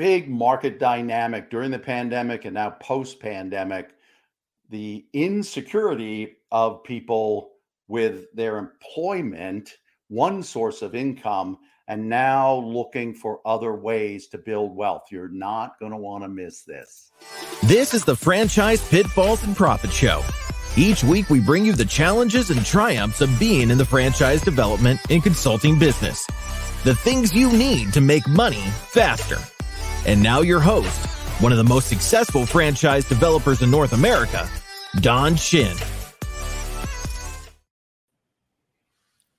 big market dynamic during the pandemic and now post pandemic the insecurity of people with their employment, one source of income, and now looking for other ways to build wealth. You're not going to want to miss this. This is the Franchise Pitfalls and Profit Show. Each week, we bring you the challenges and triumphs of being in the franchise development and consulting business. The things you need to make money faster. And now, your host, one of the most successful franchise developers in North America, Don Shin.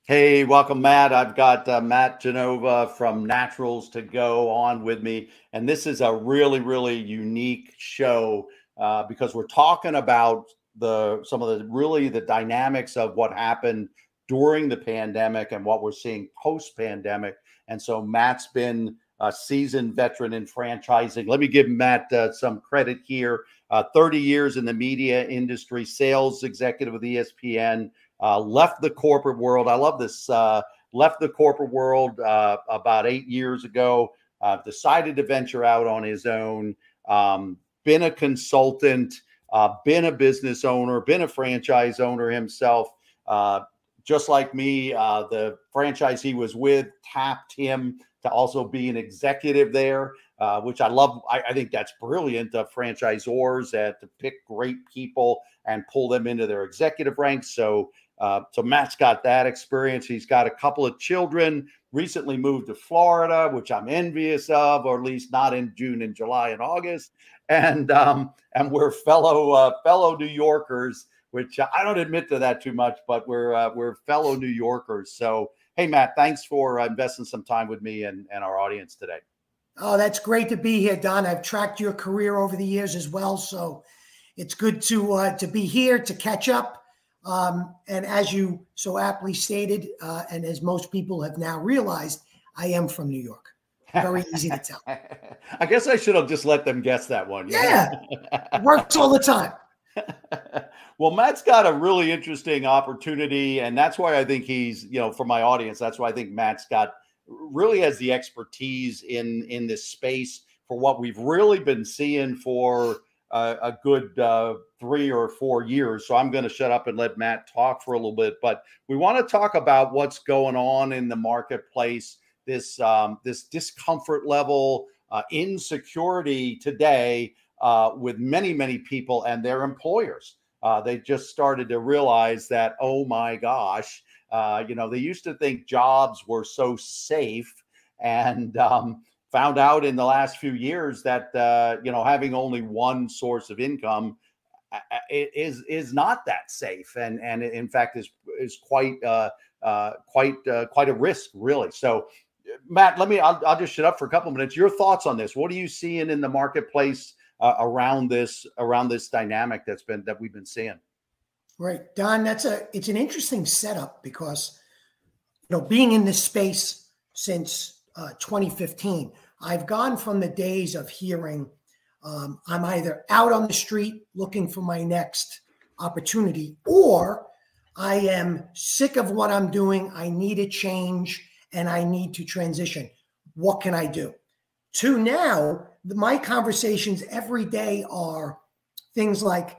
Hey, welcome, Matt. I've got uh, Matt Genova from Naturals to go on with me. And this is a really, really unique show uh, because we're talking about the some of the really the dynamics of what happened during the pandemic and what we're seeing post pandemic. And so Matt's been a seasoned veteran in franchising. Let me give Matt uh, some credit here. Uh, 30 years in the media industry, sales executive with ESPN, uh, left the corporate world. I love this. Uh, left the corporate world uh, about eight years ago. Decided to venture out on his own. Um, been a consultant. Been a business owner. Been a franchise owner himself. Just like me, the franchise he was with tapped him to also be an executive there, which I love. I, I, think that's brilliant of franchisors uh, to pick great people and pull them into their executive ranks. So uh, so Matt's got that experience. He's got a couple of children. Recently moved to Florida, which I'm envious of, or at least not in June and July and August. And um, and we're fellow uh, fellow New Yorkers, which I don't admit to that too much, but we're uh, we're fellow New Yorkers. So hey, Matt, thanks for uh, investing some time with me and, and our audience today. Oh, that's great to be here, Don. I've tracked your career over the years as well, so it's good to uh, to be here to catch up um, and as you so aptly stated, uh, and as most people have now realized, I am from New York. Very easy to tell. I guess I should have just let them guess that one. Yeah, works all the time. well, Matt's got a really interesting opportunity, and that's why I think he's, you know, for my audience, that's why I think Matt's got really has the expertise in in this space for what we've really been seeing for uh, a good uh, three or four years. So I'm going to shut up and let Matt talk for a little bit. But we want to talk about what's going on in the marketplace. This um, this discomfort level, uh, insecurity today uh, with many many people and their employers. Uh, they just started to realize that oh my gosh, uh, you know they used to think jobs were so safe and um, found out in the last few years that uh, you know having only one source of income uh, uh, is is not that safe, and and in fact is is quite quite quite a risk, really. So, Matt, let me I'll, I'll just shut up for a couple minutes. Your thoughts on this? What are you seeing in the marketplace around this around this dynamic that's been that we've been seeing? Right, Don. That's a it's an interesting setup because you know being in this space since uh, 2015. I've gone from the days of hearing um, I'm either out on the street looking for my next opportunity, or I am sick of what I'm doing. I need a change and I need to transition. What can I do? To now, my conversations every day are things like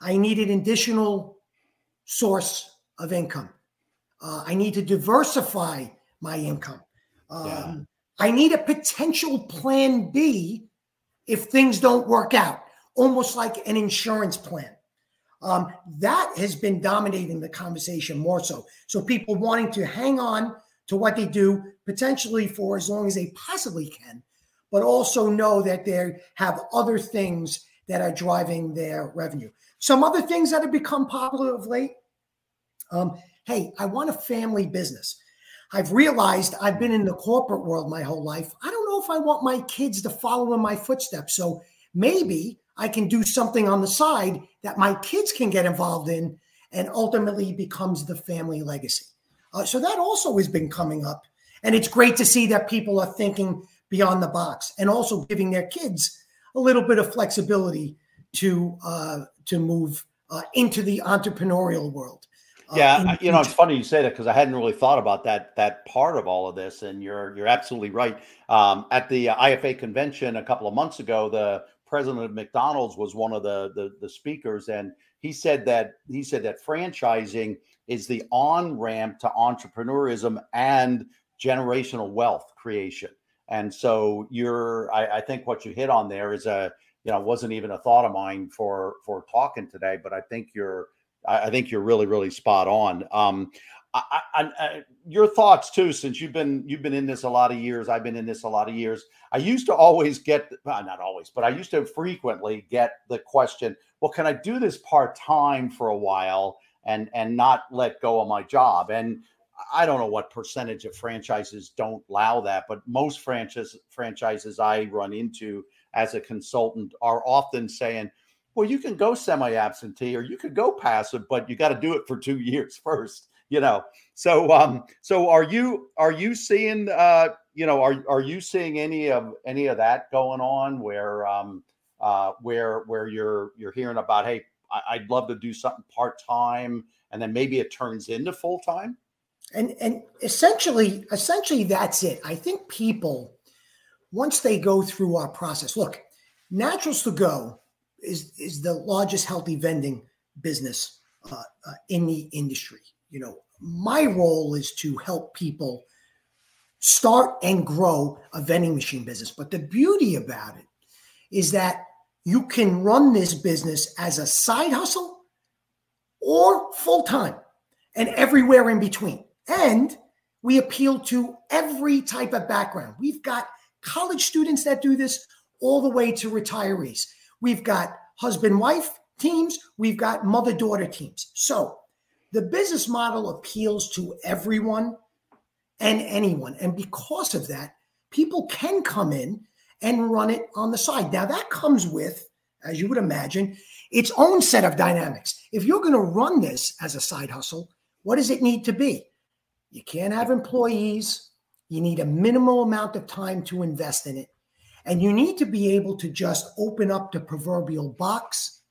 I need an additional source of income. Uh, I need to diversify my income. Um, yeah. I need a potential plan B if things don't work out, almost like an insurance plan. Um, that has been dominating the conversation more so. So people wanting to hang on to what they do potentially for as long as they possibly can, but also know that they have other things that are driving their revenue. Some other things that have become popular of late. Um, hey, I want a family business. I've realized I've been in the corporate world my whole life. I don't know if I want my kids to follow in my footsteps. So maybe I can do something on the side that my kids can get involved in and ultimately becomes the family legacy. Uh, so that also has been coming up. And it's great to see that people are thinking beyond the box and also giving their kids a little bit of flexibility to uh, to move uh, into the entrepreneurial world. Yeah, uh, you know, it's funny you say that because I hadn't really thought about that that part of all of this, and you're you're absolutely right. Um, at the IFA convention a couple of months ago, the president of McDonald's was one of the, the the speakers, and he said that he said that franchising is the on ramp to entrepreneurism and generational wealth creation. And so you're, I, I think what you hit on there is a, you know, wasn't even a thought of mine for for talking today, but I think you're I, think you're really, really spot on. Um, I, I, I, your thoughts too, since you've been you've been in this a lot of years. I've been in this a lot of years. I used to always get, well, not always, but I used to frequently get the question, "Well, can I do this part time for a while and and not let go of my job?" And I don't know what percentage of franchises don't allow that, but most franchise franchises I run into as a consultant are often saying, well, you can go semi-absentee or you could go passive, but you got to do it for two years first. You know, so um, so are you are you seeing uh, you know, are are you seeing any of any of that going on where um, uh, where where you're you're hearing about, hey, I, would love to do something part time, and then maybe it turns into full time. And and essentially, essentially that's it. I think people once they go through our process, look, Naturals to Go is is the largest healthy vending business uh, uh, in the industry. You know, my role is to help people start and grow a vending machine business. But the beauty about it is that you can run this business as a side hustle or full time and everywhere in between. And we appeal to every type of background. We've got college students that do this all the way to retirees. We've got husband wife teams, we've got mother daughter teams. So the business model appeals to everyone and anyone. And because of that, people can come in and run it on the side. Now, that comes with, as you would imagine, its own set of dynamics. If you're going to run this as a side hustle, what does it need to be? You can't have employees. You need a minimal amount of time to invest in it. And you need to be able to just open up the proverbial box,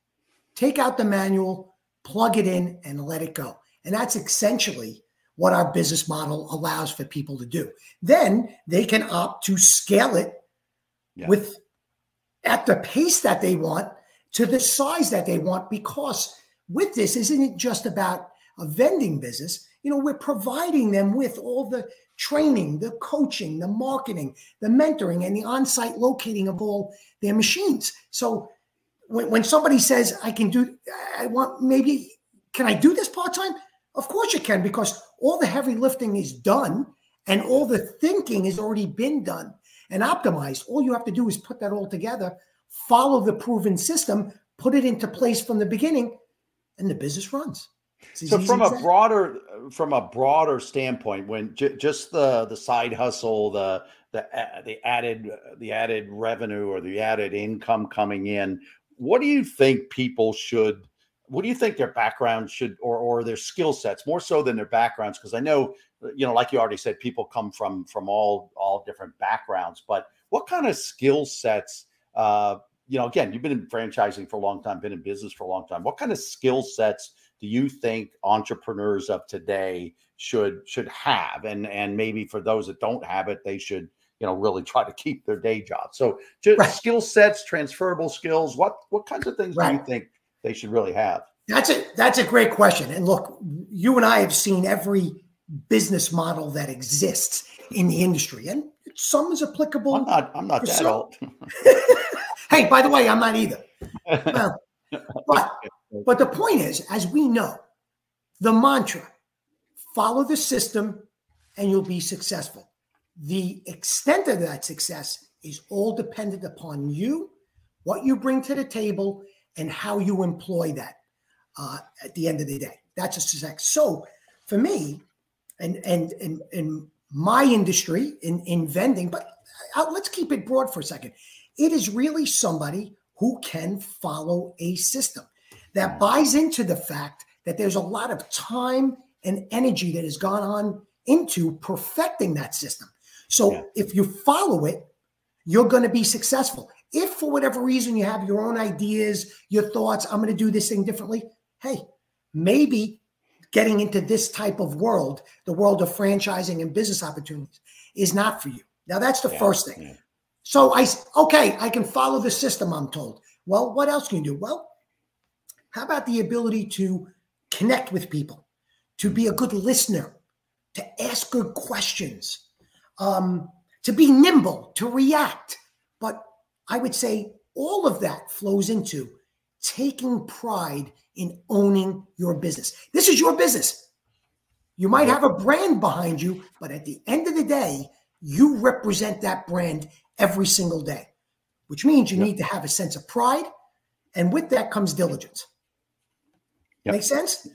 take out the manual, plug it in, and let it go. And that's essentially what our business model allows for people to do. Then they can opt to scale it yeah. with at the pace that they want to the size that they want because with this isn't it just about a vending business you know we're providing them with all the training, the coaching, the marketing, the mentoring, and the on site locating of all their machines. So when, when somebody says, I can do, I want maybe, can I do this part time? Of course you can, because all the heavy lifting is done and all the thinking has already been done and optimized. All you have to do is put that all together, follow the proven system, put it into place from the beginning, and the business runs so from a broader from a broader standpoint when j- just the the side hustle the the the added the added revenue or the added income coming in what do you think people should what do you think their background should or or their skill sets more so than their backgrounds? Because i know you know like you already said people come from from all all different backgrounds but what kind of skill sets uh you know again you've been in franchising for a long time been in business for a long time. What kind of skill sets do you think entrepreneurs of today should should have and and maybe for those that don't have it they should you know really try to keep their day job so just right. skill sets transferable skills what what kinds of things right. do you think they should really have that's a that's a great question and look you and i have seen every business model that exists in the industry and some is applicable i'm not i'm not that some. old hey by the way i'm not either well, but but the point is, as we know, the mantra follow the system and you'll be successful. The extent of that success is all dependent upon you, what you bring to the table, and how you employ that uh, at the end of the day. That's a success. So for me, and and in, in my industry in, in vending, but uh, let's keep it broad for a second. It is really somebody who can follow a system that buys into the fact that there's a lot of time and energy that has gone on into perfecting that system. So yeah. if you follow it, you're going to be successful. If for whatever reason you have your own ideas, your thoughts, I'm going to do this thing differently, hey, maybe getting into this type of world, the world of franchising and business opportunities, is not for you. Now, that's the yeah, first thing. Yeah. So I, okay, I can follow the system, I'm told. Well, what else can you do? Well, how about the ability to connect with people, to be a good listener, to ask good questions, um, to be nimble, to react? But I would say all of that flows into taking pride in owning your business. This is your business. You might have a brand behind you, but at the end of the day, you represent that brand every single day, which means you yep. need to have a sense of pride. And with that comes diligence. Yep. Make sense?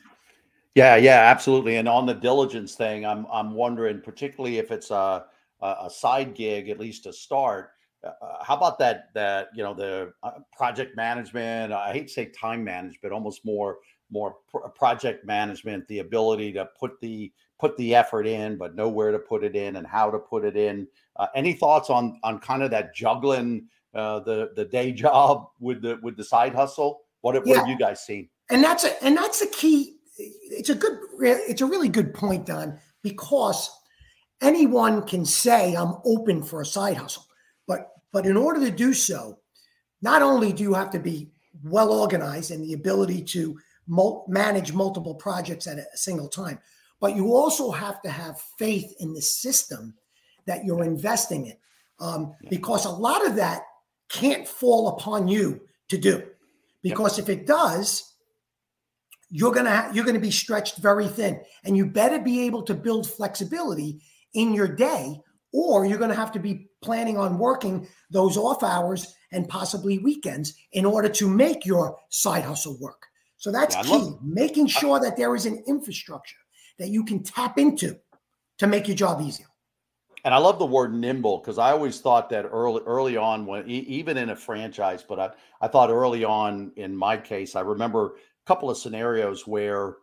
Yeah, yeah, absolutely. And on the diligence thing, I'm I'm wondering, particularly if it's a a side gig, at least to start. Uh, uh, how about that? That you know the uh, project management. I hate to say time management, but almost more more pr- project management. The ability to put the put the effort in, but know where to put it in and how to put it in. Uh, any thoughts on on kind of that juggling uh, the the day job with the with the side hustle? What, what have you guys seen? And that's a and that's a key. It's a good. It's a really good point, Don, because anyone can say I'm open for a side hustle, but but in order to do so, not only do you have to be well organized and the ability to mul- manage multiple projects at a single time, but you also have to have faith in the system that you're investing in um, because a lot of that can't fall upon you to do because if it does you're going to you're going to be stretched very thin and you better be able to build flexibility in your day or you're going to have to be planning on working those off hours and possibly weekends in order to make your side hustle work so that's yeah, key love- making sure that there is an infrastructure that you can tap into to make your job easier. And I love the word nimble because I always thought that early early on when even in a franchise, but I, I thought early on in my case, I remember a couple of scenarios where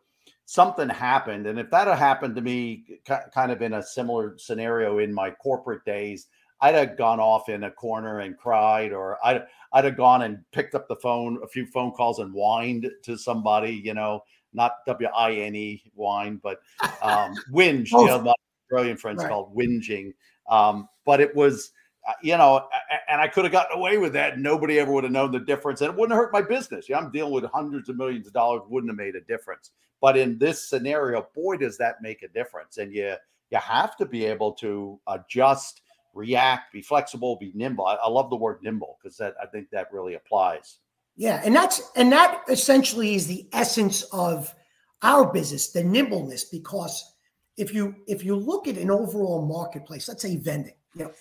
something happened. And if that had happened to me kind of in a similar scenario in my corporate days, I'd have gone off in a corner and cried, or I'd I'd have gone and picked up the phone, a few phone calls and whined to somebody, you know, not W I N E wine, but um, whinge. oh. You know, Australian friends right. called whinging. Um, but it was, uh, you know, and I could have gotten away with that. Nobody ever would have known the difference, and it wouldn't hurt my business. Yeah, I'm dealing with hundreds of millions of dollars. Wouldn't have made a difference. But in this scenario, boy, does that make a difference. And you you have to be able to adjust, react, be flexible, be nimble. I, I love the word nimble because that I think that really applies. Yeah, and that's and that essentially is the essence of our business, the nimbleness. Because if you if you look at an overall marketplace, let's say vending, you know,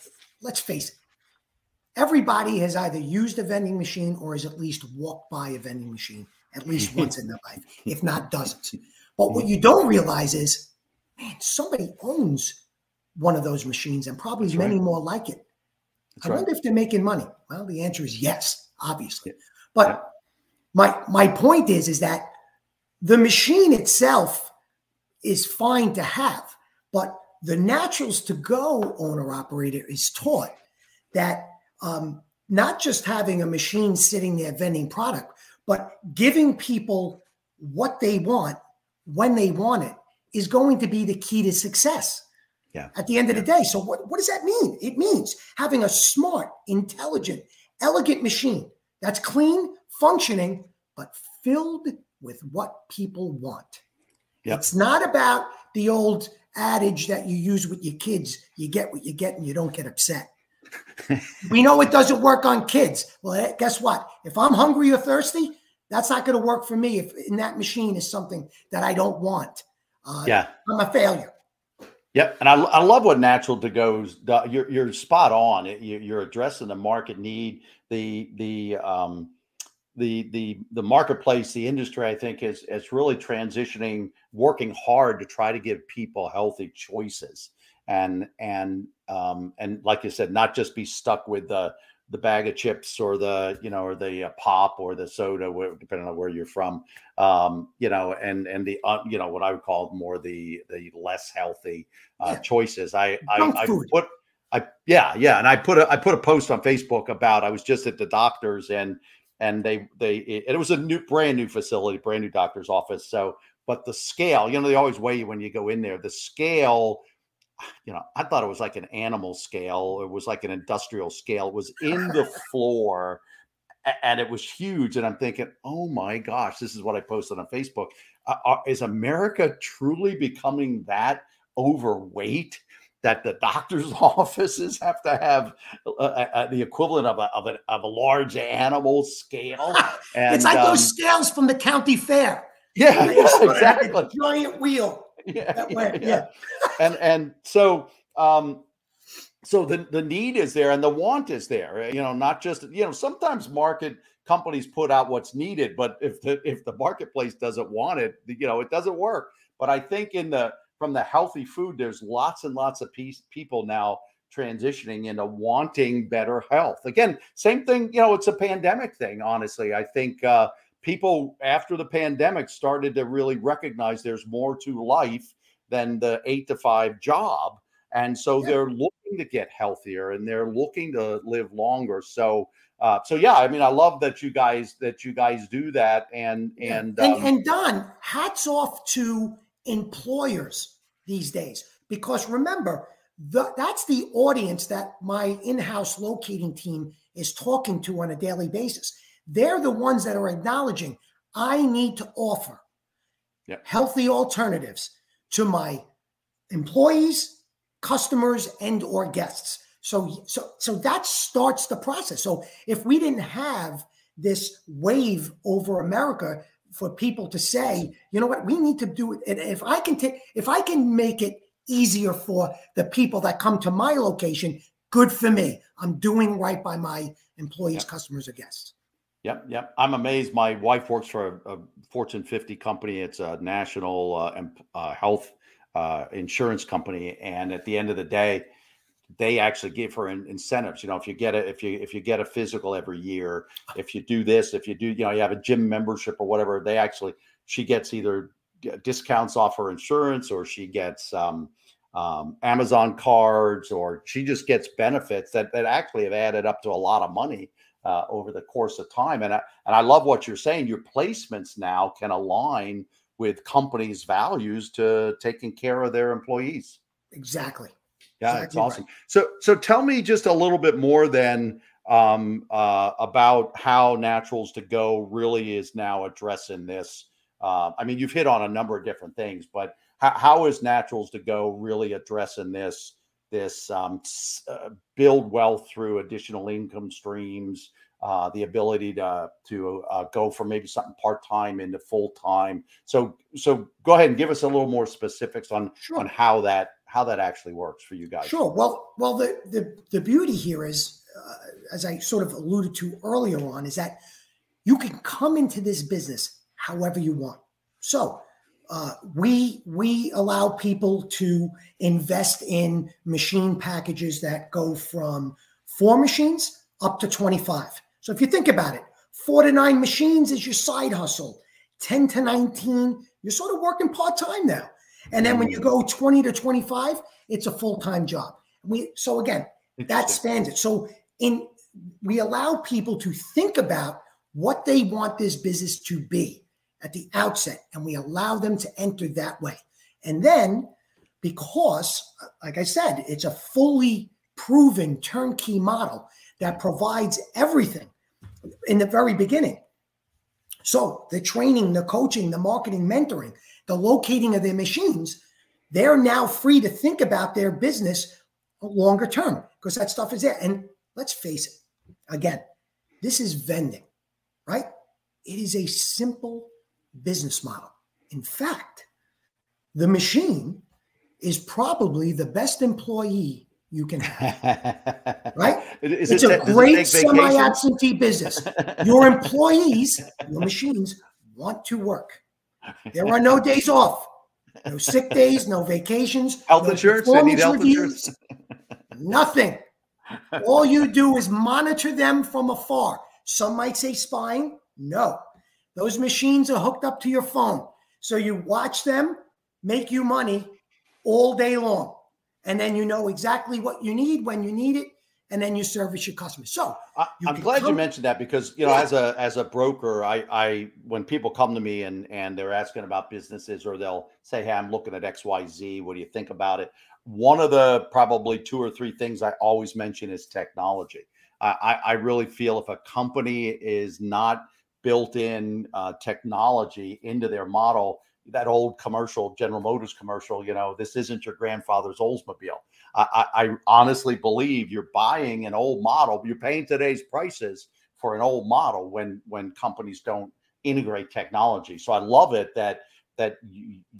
let's face it, everybody has either used a vending machine or has at least walked by a vending machine at least once in their life, if not dozens. But what you don't realize is, man, somebody owns one of those machines and probably That's many right. more like it. That's I right. wonder if they're making money. Well, the answer is yes, obviously. But my my point is is that the machine itself is fine to have, but the naturals to go owner operator is taught that um, not just having a machine sitting there vending product, but giving people what they want when they want it is going to be the key to success. Yeah. At the end of the day. So what, what does that mean? It means having a smart, intelligent, elegant machine that's clean, functioning, but filled with what people want. Yep. It's not about the old adage that you use with your kids you get what you get and you don't get upset. we know it doesn't work on kids. Well, eh, guess what? If I'm hungry or thirsty, that's not going to work for me if in that machine is something that I don't want. Uh, yeah. I'm a failure. Yep, and I, I love what natural to goes. You're you're spot on. You're addressing the market need, the the um, the the the marketplace, the industry. I think is is really transitioning, working hard to try to give people healthy choices, and and um, and like you said, not just be stuck with the the bag of chips or the you know or the uh, pop or the soda depending on where you're from um, you know and and the uh, you know what i would call more the the less healthy uh, yeah. choices i I, I, put i yeah yeah and i put a i put a post on facebook about i was just at the doctor's and and they they it, it was a new brand new facility brand new doctor's office so but the scale, you know, they always weigh you when you go in there. The scale, you know, I thought it was like an animal scale. It was like an industrial scale. It was in the floor and it was huge. And I'm thinking, oh my gosh, this is what I posted on Facebook. Uh, is America truly becoming that overweight? That the doctor's offices have to have uh, uh, uh, the equivalent of a, of a, of a large animal scale. And, it's like um, those scales from the county fair. Yeah, yeah exactly. Giant wheel. Yeah, yeah, yeah. and and so um, so the the need is there and the want is there. You know, not just you know sometimes market companies put out what's needed, but if the if the marketplace doesn't want it, you know, it doesn't work. But I think in the from the healthy food, there's lots and lots of piece, people now transitioning into wanting better health. Again, same thing, you know, it's a pandemic thing, honestly. I think uh, people after the pandemic started to really recognize there's more to life than the eight to five job. And so yeah. they're looking to get healthier and they're looking to live longer. So, uh, so yeah, I mean, I love that you guys that you guys do that, and and and, um, and Don, hats off to employers these days. Because remember, the, that's the audience that my in house locating team is talking to on a daily basis. They're the ones that are acknowledging I need to offer yep. healthy alternatives to my employees, customers, and or guests. So, so, so that starts the process. So, if we didn't have this wave over America for people to say, you know what, we need to do it. And if I can take, if I can make it easier for the people that come to my location, good for me. I'm doing right by my employees, yep. customers, or guests. Yep, yep. I'm amazed. My wife works for a, a Fortune 50 company. It's a national uh, uh, health uh, insurance company, and at the end of the day, they actually give her in, incentives. You know, if you get a if you if you get a physical every year, if you do this, if you do, you know, you have a gym membership or whatever, they actually she gets either discounts off her insurance or she gets um, um, Amazon cards or she just gets benefits that that actually have added up to a lot of money uh, over the course of time. And I, and I love what you're saying. Your placements now can align with companies' values to taking care of their employees. Exactly. Yeah, exactly it's awesome. Right. So, so tell me just a little bit more then um, uh, about how Naturals to Go really is now addressing this. Uh, I mean, you've hit on a number of different things, but how, how is Naturals to Go really addressing this? This um, uh, build wealth through additional income streams, uh, the ability to to uh, go from maybe something part time into full time. So so go ahead and give us a little more specifics on sure. on how that how that actually works for you guys. Sure. Well, well, the the, the beauty here is, uh, as I sort of alluded to earlier on, is that you can come into this business however you want. So uh, we we allow people to invest in machine packages that go from four machines up to 25. So if you think about it, four to nine machines is your side hustle. 10 to 19, you're sort of working part-time now. And then when you mm. go 20 to 25, it's a full-time job. We so again, that spans it. So in we allow people to think about what they want this business to be at the outset, and we allow them to enter that way. And then, because, like I said, it's a fully proven turnkey model that provides everything in the very beginning. So the training, the coaching, the marketing, mentoring, the locating of their machines, they're now free to think about their business longer term because that stuff is there. And let's face it, again, this is vending, right? It is a simple business model. In fact, the machine is probably the best employee you can have. right? Is it's it, a great semi absentee business. Your employees, your machines want to work. There are no days off, no sick days, no vacations, health no insurance. I need health reviews, insurance. nothing. All you do is monitor them from afar. Some might say spying. No, those machines are hooked up to your phone. So you watch them make you money all day long. And then you know exactly what you need when you need it. And then you service your customers. So I, am glad you mentioned that because you know, yeah. as a as a broker, I I when people come to me and and they're asking about businesses or they'll say, "Hey, I'm looking at X Y Z. What do you think about it?" One of the probably two or three things I always mention is technology. I, I really feel if a company is not built in uh, technology into their model, that old commercial, General Motors commercial, you know, this isn't your grandfather's Oldsmobile. I, I, honestly believe you're buying an old model. You're paying today's prices for an old model when when companies don't integrate technology. So I love it that that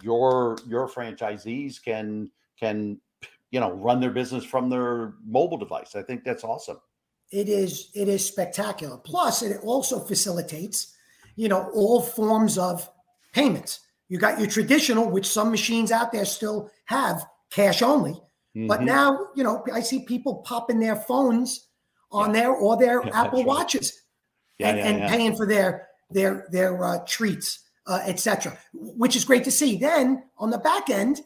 your your franchisees can can you know run their business from their mobile device. I think that's awesome. It is it is spectacular. Plus, it also facilitates you know all forms of payments. You got your traditional, which some machines out there still have cash only Mm-hmm. But now, you know, I see people popping their phones on yeah. there or their yeah, Apple Watches yeah, and, and paying for their their their uh, treats, uh, etc., which is great to see. Then on the back end,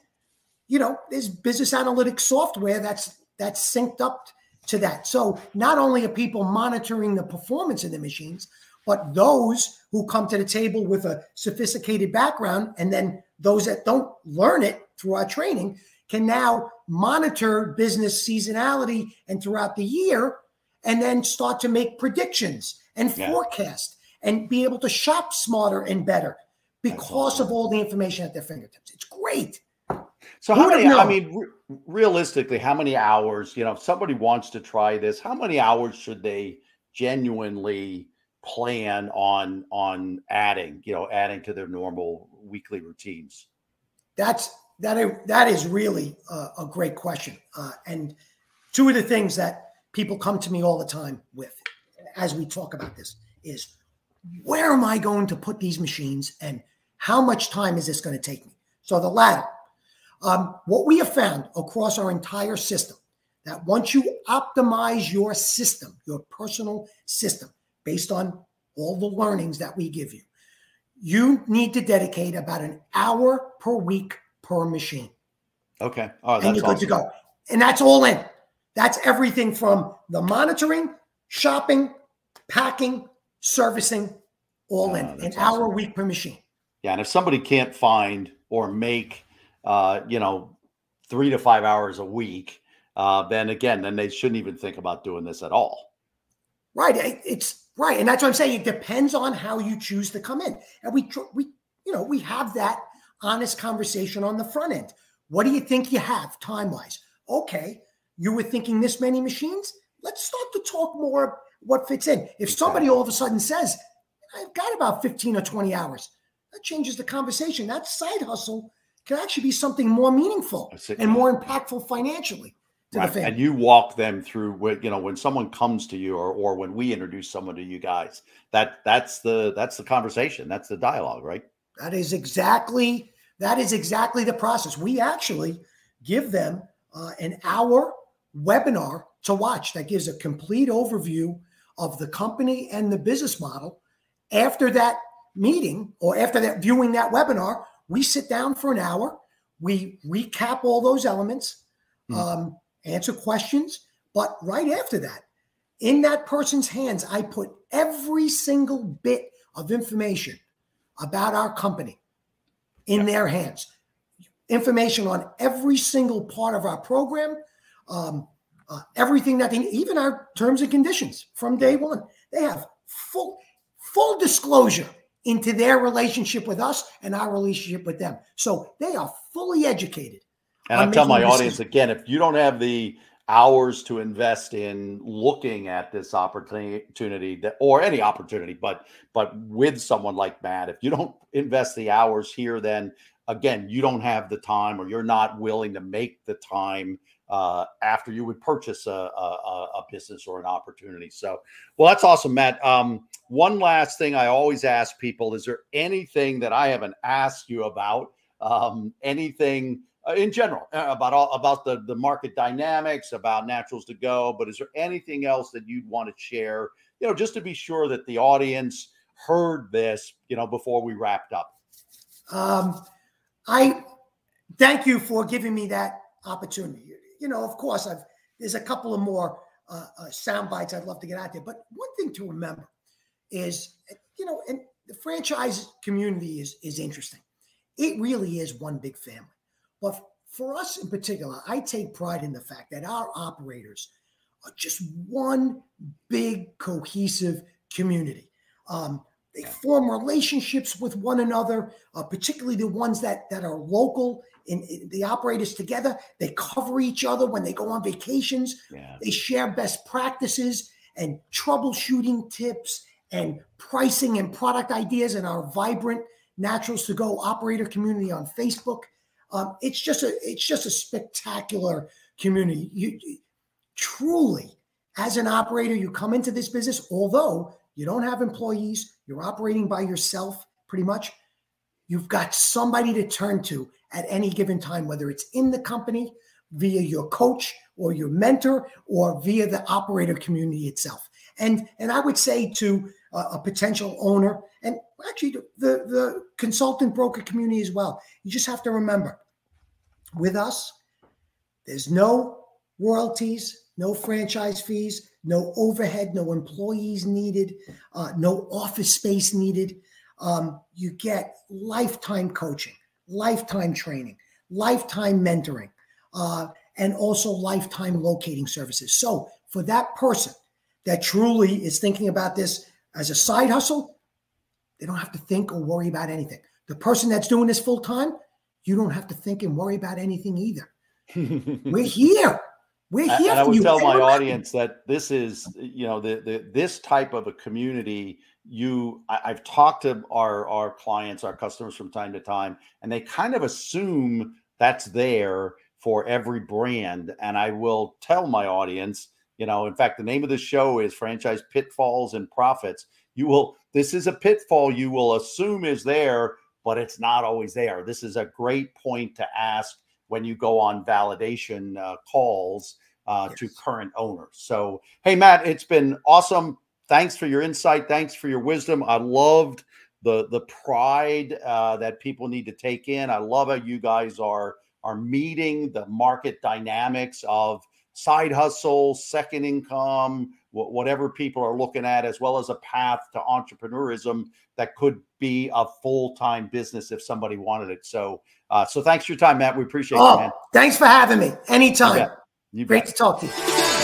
you know, there's business analytics software that's that's synced up to that. So not only are people monitoring the performance of the machines, but those who come to the table with a sophisticated background, and then those that don't learn it through our training can now monitor business seasonality and throughout the year and then start to make predictions and yeah. forecast and be able to shop smarter and better because awesome. of all the information at their fingertips. It's great. So how many I mean re- realistically how many hours, you know, if somebody wants to try this, how many hours should they genuinely plan on on adding, you know, adding to their normal weekly routines? That's that that is really a, a great question. Uh, and two of the things that people come to me all the time with, as we talk about this, is where am I going to put these machines, and how much time is this going to take me? So the latter. Um, what we have found across our entire system that once you optimize your system, your personal system, based on all the learnings that we give you, you need to dedicate about an hour per week per machine. Okay. Oh, and you're good awesome. to go. And that's all in. That's everything from the monitoring, shopping, packing, servicing, all oh, in. An awesome. hour a week per machine. Yeah. And if somebody can't find or make, uh, you know, three to five hours a week, uh, then again, then they shouldn't even think about doing this at all. Right. It's right. And that's what I'm saying. It depends on how you choose to come in. And we, we, you know, we have that honest conversation on the front end. What do you think you have time wise? Okay, you were thinking this many machines. Let's start to talk more what fits in. If somebody all of a sudden says, I've got about 15 or 20 hours, that changes the conversation. That side hustle can actually be something more meaningful and more impactful financially. Right. And you walk them through what you know when someone comes to you or or when we introduce someone to you guys. That that's the that's the conversation. That's the dialogue, right? That is exactly that is exactly the process. We actually give them uh, an hour webinar to watch that gives a complete overview of the company and the business model. After that meeting or after that viewing that webinar, we sit down for an hour. We recap all those elements, mm. um, answer questions. But right after that, in that person's hands, I put every single bit of information about our company in their hands. Information on every single part of our program, um, uh, everything that they, even our terms and conditions from day one. They have full full disclosure into their relationship with us and our relationship with them. So they are fully educated. And I tell my audience again, if you don't have the hours to invest in looking at this opportunity that, or any opportunity but but with someone like matt if you don't invest the hours here then again you don't have the time or you're not willing to make the time uh, after you would purchase a, a, a, business or an opportunity. So well that's awesome matt. Um, one last thing i always ask people is there anything that i haven't asked you about? Um, anything in general uh, about all about the the market dynamics about naturals to go but is there anything else that you'd want to share you know just to be sure that the audience heard this you know before we wrapped up um i thank you for giving me that opportunity you know of course i've there's a couple of more uh, uh, sound bites I'd love to get out there. But one thing to remember is, you know, and the franchise community is is interesting. It really is one big family. But for us in particular, I take pride in the fact that our operators are just one big cohesive community. Um, they form relationships with one another, uh, particularly the ones that that are local. In, in, the operators together, they cover each other when they go on vacations. Yeah. They share best practices and troubleshooting tips and pricing and product ideas in our vibrant Naturals to Go operator community on Facebook. Um, it's just a it's just a spectacular community. You, you truly, as an operator, you come into this business, although you don't have employees, you're operating by yourself pretty much. You've got somebody to turn to at any given time, whether it's in the company, via your coach or your mentor, or via the operator community itself. And and I would say to a, a potential owner, and actually the, the consultant broker community as well, you just have to remember, with us, there's no royalties, no franchise fees, no overhead, no employees needed, uh, no office space needed. Um, you get lifetime coaching, lifetime training, lifetime mentoring, uh, and also lifetime locating services. So, for that person that truly is thinking about this as a side hustle, they don't have to think or worry about anything. The person that's doing this full time, you don't have to think and worry about anything either. We're here. We're here. And I would tell my audience that this is, you know, the, the this type of a community. You, I, I've talked to our our clients, our customers from time to time, and they kind of assume that's there for every brand. And I will tell my audience, you know, in fact, the name of the show is Franchise Pitfalls and Profits. You will, this is a pitfall you will assume is there, but it's not always there. This is a great point to ask when you go on validation uh, calls uh, yes. to current owners. So, hey, Matt, it's been awesome. Thanks for your insight. Thanks for your wisdom. I loved the the pride uh, that people need to take in. I love how you guys are are meeting the market dynamics of side hustle, second income, whatever people are looking at, as well as a path to entrepreneurism that could be a full time business if somebody wanted it. So, uh, so thanks for your time, Matt. We appreciate oh, it, man. Thanks for having me. Anytime. You bet. You Great to talk to you.